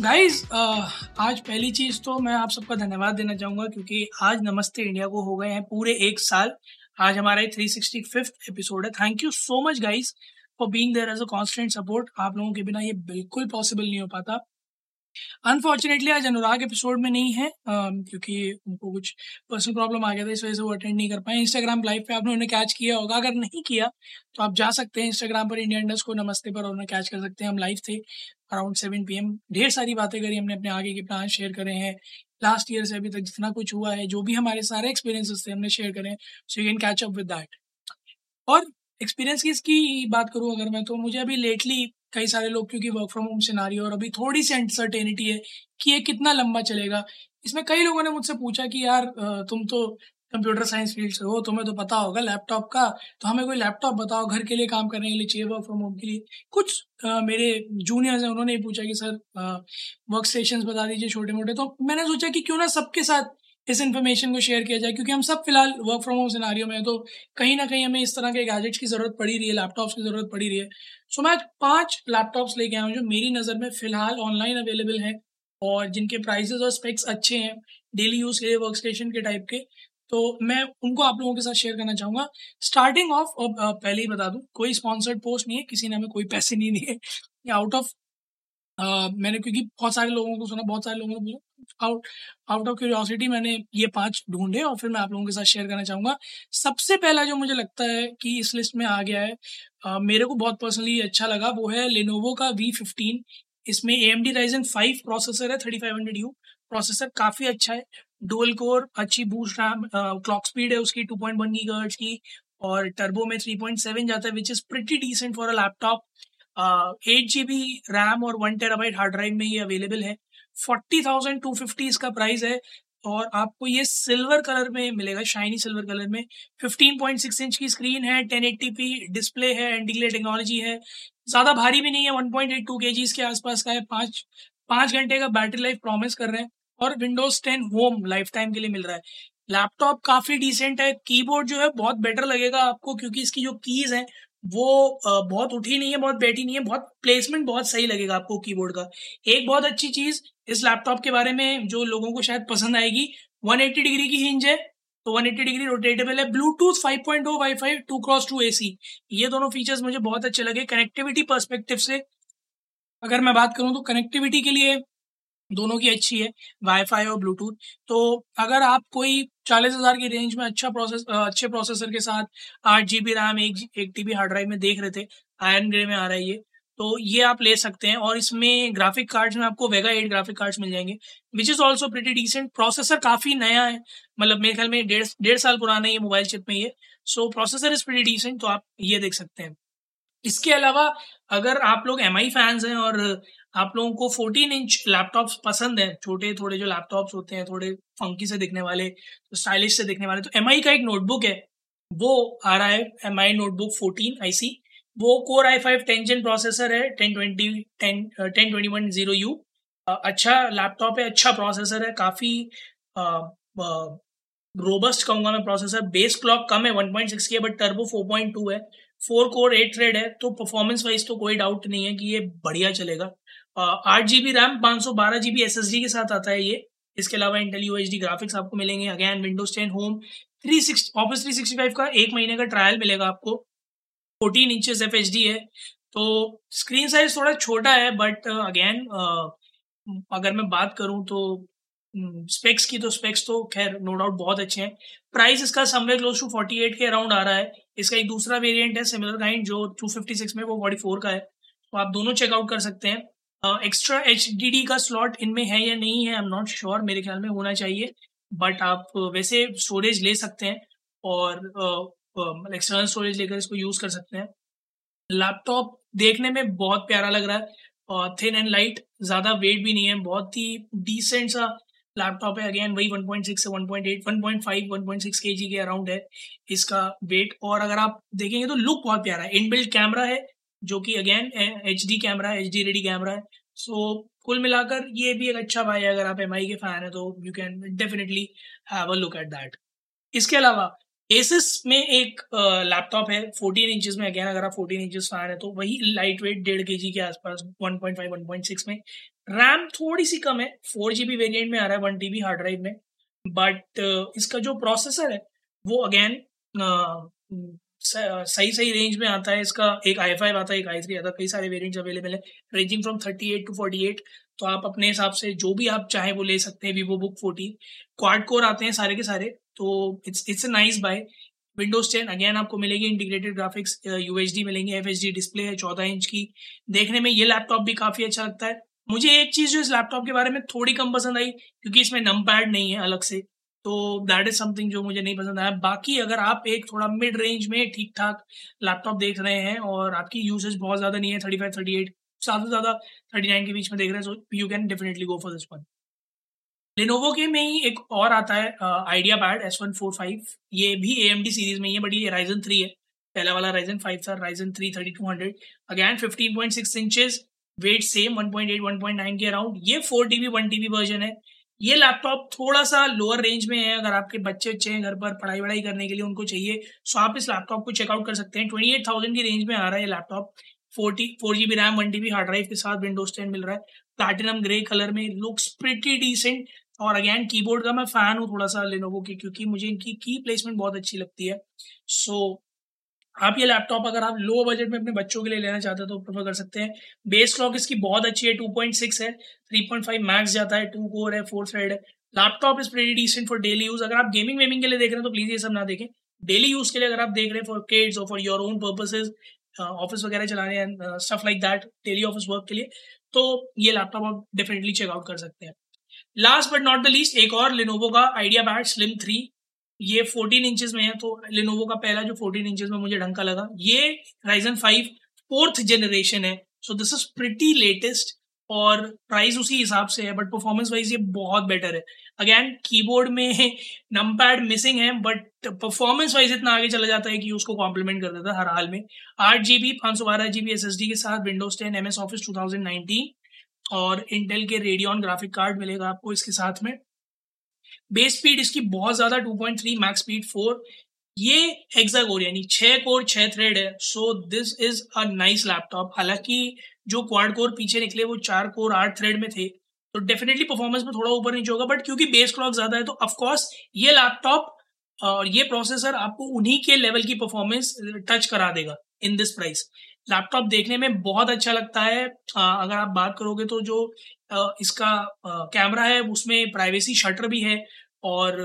Guys आज पहली चीज़ तो मैं आप सबका धन्यवाद देना चाहूँगा क्योंकि आज नमस्ते इंडिया को हो गए हैं पूरे एक साल। आज हमारा थ्री सिक्सटी फिफ्थ एपिसोड है। Thank you so much guys for being there as a constant support आप लोगों के बिना ये बिल्कुल पॉसिबल नहीं हो पाता। अनफॉर्चुनेटली आज अनुराग एपिसोड में नहीं है क्योंकि उनको कुछ पर्सनल प्रॉब्लम आ गया था, इस वजह से वो अटेंड नहीं कर पाए। इंस्टाग्राम लाइव पे आपने उन्हें कैच किया होगा। अगर नहीं किया तो आप जा सकते हैं इंस्टाग्राम पर इंडिया इंडस्ट को नमस्ते पर उन्हें कैच कर सकते हैं। हम लाइव थे अराउंड सेवन पी ढेर सारी बातें करी हमने, अपने आगे के प्लान शेयर करे हैं। लास्ट ईयर से अभी तक जितना कुछ हुआ है, जो भी हमारे सारे एक्सपीरियंसेस थे, हमने शेयर करें so you can catch up with that और एक्सपीरियंस की इसकी बात करूँ अगर मैं तो मुझे अभी लेटली कई सारे लोग क्योंकि वर्क फ्रॉम होम सिनारियो और अभी थोड़ी सी अनसर्टेनिटी है कि ये कितना लंबा चलेगा। इसमें कई लोगों ने मुझसे पूछा कि यार तुम तो कंप्यूटर साइंस फ़ील्ड से हो तुम्हें तो पता होगा लैपटॉप का तो हमें कोई लैपटॉप बताओ घर के लिए काम करने के लिए चाहिए वर्क फ्रॉम होम के लिए। कुछ आ, मेरे जूनियर्स हैं उन्होंने पूछा कि सर वर्क स्टेशन बता दीजिए छोटे मोटे तो मैंने सोचा कि क्यों ना सबके साथ इस इन्फॉर्मेशन को शेयर किया जाए, क्योंकि हम सब फ़िलहाल वर्क फ्रॉम होम सिनारियो में तो कहीं ना कहीं हमें इस तरह के गैजेट्स की ज़रूरत पड़ी रही है लैपटॉप्स की ज़रूरत पड़ी रही है। सो मैं पाँच लैपटॉप्स लेके आया हूँ जो मेरी नज़र में फ़िलहाल ऑनलाइन अवेलेबल हैं और जिनके प्राइजेस और स्पेक्स अच्छे हैं डेली यूज़ के लिए वर्क स्टेशन के टाइप के। तो मैं उनको आप लोगों के साथ शेयर करना चाहूँगा। स्टार्टिंग ऑफ़ पहले ही बता दूँ, कोई स्पॉन्सर्ड पोस्ट नहीं है, किसी ने हमें कोई पैसे नहीं दिए। आउट ऑफ़ मैंने क्योंकि बहुत सारे लोगों को सुना, बहुत सारे लोगों को आउट आउट ऑफ़ क्यूरियोसिटी मैंने ये पाँच ढूंढे और फिर मैं आप लोगों के साथ शेयर करना चाहूँगा। सबसे पहला जो मुझे लगता है कि इस लिस्ट में आ गया है आ, मेरे को बहुत पर्सनली अच्छा लगा वो है लेनोवो का वी फिफ्टीन इसमें A M D Ryzen five processor है thirty five hundred U processor काफ़ी अच्छा है डुअल कोर अच्छी बूस्ट रैम क्लॉक स्पीड है उसकी टू पॉइंट वन की और टर्बो में थ्री पॉइंट सेवन जाता है which is pretty decent for a laptop eight G B RAM और वन टेराबाइट हार्ड ड्राइव में ये अवेलेबल है। फोर्टी थाउज़ेंड टू फिफ्टी इसका प्राइस है और आपको ये सिल्वर कलर में मिलेगा शाइनी सिल्वर कलर में। 15.6 इंच की स्क्रीन है 1080p डिस्प्ले है एंटीग्ले टेक्नोलॉजी है। ज़्यादा भारी भी नहीं है 1.82 केजीज के आसपास का है। पाँच पाँच घंटे का बैटरी लाइफ प्रॉमिस कर रहे हैं और Windows ten home lifetime के लिए मिल रहा है। लैपटॉप काफ़ी डिसेंट है कीबोर्ड जो है बहुत बेटर लगेगा आपको क्योंकि इसकी जो कीज हैं वो बहुत उठी नहीं है, बहुत बैठी नहीं है, बहुत प्लेसमेंट बहुत सही लगेगा आपको कीबोर्ड का। एक बहुत अच्छी चीज़ इस लैपटॉप के बारे में जो लोगों को शायद पसंद आएगी 180 डिग्री की हिंज है तो 180 डिग्री रोटेटेबल है Bluetooth 5.0 WiFi two cross two AC ये दोनों फीचर्स मुझे बहुत अच्छे लगे कनेक्टिविटी परस्पेक्टिव से। अगर मैं बात करूँ तो कनेक्टिविटी के लिए दोनों की अच्छी है वाईफाई और ब्लूटूथ तो अगर आप कोई चालीस हज़ार की रेंज में अच्छा प्रोसेस अच्छे प्रोसेसर के साथ आठ जी बी रैम एक एक टी बी हार्ड ड्राइव में देख रहे थे आयरन ग्रे में आ रहा है ये। तो ये आप ले सकते हैं और इसमें ग्राफिक कार्ड्स में आपको वेगा एट ग्राफिक कार्ड्स मिल जाएँगे which is also pretty decent processor काफ़ी नया है मतलब मेरे ख्याल में डेढ़ डेढ़ साल पुराना ये मोबाइल चिप में ये। So processor is pretty decent तो आप ये देख सकते हैं। इसके अलावा, अगर आप लोग एम आई फैंस हैं और आप लोगों को 14 इंच लैपटॉप्स पसंद है, छोटे, थोड़े जो लैपटॉप्स होते हैं, थोड़े फंकी से दिखने वाले स्टाइलिश से दिखने वाले तो एमआई का एक नोटबुक है। वो आ रहा है M I notebook fourteen I वो core I five tenth gen processor है ten twenty ten ten twenty one zero U अच्छा लैपटॉप है अच्छा प्रोसेसर है, काफ़ी रोबस्ट कहूँगा मैं प्रोसेसर बेस क्लॉक कम है वन पॉइंट सिक्स की है but turbo four point two है। फोर कोर एट थ्रेड है तो परफॉर्मेंस वाइज तो कोई डाउट नहीं है कि ये बढ़िया चलेगा। आठ जी बी रैम पाँच सौ बारह G B S S D के साथ आता है ये। इसके अलावा Intel U H D graphics आपको मिलेंगे। Again Windows ten home three six office three sixty five का एक महीने का ट्रायल मिलेगा आपको। Fourteen inches F H D है। तो स्क्रीन साइज़ थोड़ा छोटा है बट अगेन अगर मैं बात करूँ तो स्पेक्स की तो स्पेक्स तो खैर नो डाउट बहुत अच्छे हैं। प्राइस इसका somewhere close to forty eight के अराउंड आ रहा है। इसका एक दूसरा वेरिएंट है सिमिलर काइंड जो टू फिफ्टी सिक्स में, वो फोर्टी फोर का है। तो आप दोनों चेकआउट कर सकते हैं। एक्स्ट्रा एच डी डी का स्लॉट इनमें है या नहीं है आई एम नॉट श्योर मेरे ख्याल में होना चाहिए। बट आप वैसे स्टोरेज ले सकते हैं और एक्सटर्नल स्टोरेज लेकर इसको यूज़ कर सकते हैं। लैपटॉप देखने में बहुत प्यारा लग रहा है। थिन एंड लाइट ज़्यादा वेट भी नहीं है। बहुत ही डिसेंट सा लैपटॉप है अगेन वही 1.6 से 1.8 1.5 1.6 केजी के अराउंड है इसका वेट और अगर आप देखेंगे तो लुक बहुत प्यारा है। इनबिल्ट कैमरा है जो कि अगेन एच डी कैमरा है एच डी रेडी कैमरा है। सो so, कुल मिलाकर ये भी एक अच्छा भाई है अगर आप एम के फ़ैन है तो you can definitely have a look at that इसके अलावा एसिस में एक लैपटॉप है 14 इंचेस में अगेन अगर आप 14 इंचेस फ़ैन है तो वही लाइट वेट डेढ़ के जी के आसपास 1.5 1.6 में रैम थोड़ी सी कम है, फोर जी बी वेरियंट में आ रहा है, वन टी हार्ड ड्राइव में बट इसका जो प्रोसेसर है, वो अगेन सही सही रेंज में आता है, इसका एक आई फाइव आता है, एक आई थ्री आता है, कई सारे वेरियंट्स अवेलेबल है ranging from thirty eight to forty eight तो आप अपने हिसाब से जो भी आप चाहे वो ले सकते हैं Vivo book fourteen quad core आते हैं सारे के सारे तो it's it's a nice buy Windows ten again आपको मिलेगी integrated graphics U H D मिलेंगे एफ़ एच डी डिस्प्ले है, चौदह इंच की, देखने में ये लैपटॉप भी काफ़ी अच्छा लगता है मुझे एक चीज़ जो इस लैपटॉप के बारे में थोड़ी कम पसंद आई, क्योंकि इसमें नम पैड नहीं है अलग से तो दैट इज़ समथिंग जो मुझे नहीं पसंद आया। बाकी अगर आप एक थोड़ा मिड रेंज में ठीक ठाक लैपटॉप देख रहे हैं और आपकी यूसेज बहुत ज़्यादा नहीं है थर्टी फाइव थर्टी एट ज़्यादा से ज़्यादा थर्टी नाइन के बीच में देख रहे हैं so you can definitely go for this one Lenovo के में ही एक और आता है IdeaPad S one four five ये भी ए एम डी सीरीज़ में ही है बट ये राइजन थ्री है। पहला वाला राइजन फाइव था Ryzen three thirty two hundred again fifteen point six inches weight same one point eight one point nine के अराउंड ये four TB one TB version है। ये लैपटॉप थोड़ा सा लोअर रेंज में है अगर आपके बच्चे अच्छे हैं घर पर पढ़ाई वढ़ाई करने के लिए उनको चाहिए सो आप इस लैपटॉप को चेकआउट कर सकते हैं। ट्वेंटी एट थाउज़ेंड की रेंज में आ रहा है laptop forty four GB RAM one TB hard drive के साथ विंडोज़ टेन मिल रहा है। प्लैटिनम ग्रे कलर में लुक्स प्रिटी डिसेंट और अगेन कीबोर्ड का मैं फ़ैन हूँ थोड़ा सा लेनोवो की क्योंकि मुझे इनकी की प्लेसमेंट बहुत अच्छी लगती है। सो so, आप ये लैपटॉप अगर आप लो बजट में अपने बच्चों के लिए लेना चाहते हैं तो प्रेफर कर सकते हैं। बेस क्लॉक इसकी बहुत अच्छी है 2.6 है 3.5 मैक्स जाता है टू कोर है फोर थ्रेड है। Laptop is pretty decent for daily use अगर आप गेमिंग वेमिंग के लिए देख रहे हैं तो प्लीज़ ये सब ना देखें। डेली यूज़ के लिए अगर आप देख रहे हैं फॉर किड्स और for your own purposes office वगैरह चलाने हैं stuff like that daily office work के लिए तो ये लैपटॉप आप डेफिनेटली चेकआउट कर सकते हैं। Last but not the least एक और लिनोवो का आइडिया बैट स्लिम थ्री ये 14 इंचेस में है तो लिनोवो का पहला जो 14 इंचेस में मुझे ढंग का लगा, ये राइजन फाइव फोर्थ जनरेशन है। So this is pretty latest और प्राइस उसी हिसाब से है बट परफॉर्मेंस वाइज ये बहुत बेटर है। अगेन कीबोर्ड में नम पैड मिसिंग है बट परफॉर्मेंस वाइज इतना आगे चला जाता है कि उसको कॉम्प्लीमेंट कर देता है हर हाल में। आठ जीबी पाँच सौ बारह जीबी एस एस डी के साथ Windows ten M S office two thousand nineteen और इंटेल के रेडियन ग्राफिक कार्ड मिलेगा आपको इसके साथ में। बेस स्पीड इसकी बहुत ज़्यादा 2.3 मैक्स स्पीड 4 ये हेक्सा कोर यानी छह कोर छह थ्रेड है. So this is a nice laptop हालाँकि जो क्वाड कोर पीछे निकले, वो चार कोर आठ थ्रेड में थे. तो डेफिनेटली परफॉर्मेंस में थोड़ा ऊपर नीचे होगा बट क्योंकि बेस क्लॉक ज़्यादा है तो ऑफकोर्स ये लैपटॉप और ये प्रोसेसर आपको उन्हीं के लेवल की परफॉर्मेंस टच करा देगा इन दिस प्राइस लैपटॉप देखने में बहुत अच्छा लगता है। अगर आप बात करोगे तो जो इसका कैमरा है, उसमें प्राइवेसी शटर भी है और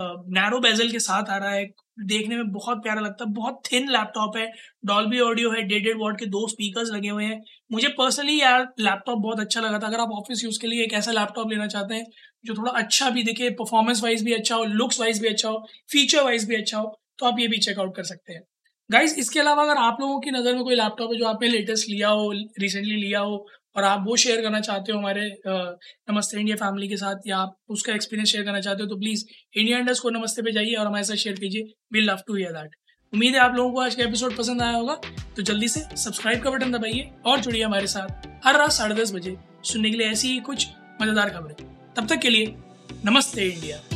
नैरो बेजल के साथ आ रहा है। देखने में बहुत प्यारा लगता है। बहुत थिन लैपटॉप है। डॉल्बी ऑडियो है, डेढ़ डेढ़ वॉट के दो स्पीकर्स लगे हुए हैं। मुझे पर्सनली यार लैपटॉप बहुत अच्छा लगा था। अगर आप ऑफ़िस यूज़ के लिए एक ऐसा लैपटॉप लेना चाहते हैं, जो थोड़ा अच्छा भी दिखे परफॉर्मेंस वाइज भी अच्छा हो लुक्स वाइज भी अच्छा हो फीचर वाइज भी अच्छा हो तो आप ये भी चेकआउट कर सकते हैं। गाइज़ इसके अलावा अगर आप लोगों की नज़र में कोई लैपटॉप है जो आपने लेटेस्ट लिया हो रिसेंटली लिया हो, और आप वो शेयर करना चाहते हो हमारे नमस्ते इंडिया फैमिली के साथ, या आप उसका एक्सपीरियंस शेयर करना चाहते हो तो प्लीज़ इंडिया इंडस्ट को नमस्ते पे जाइए और हमारे साथ शेयर कीजिए। We love to hear that उम्मीद है आप लोगों को आज का एपिसोड पसंद आया होगा। तो जल्दी से सब्सक्राइब का बटन दबाइए और जुड़िए हमारे साथ हर रात साढ़े दस बजे सुनने के लिए ऐसी ही कुछ मज़ेदार खबरें। तब तक के लिए नमस्ते इंडिया।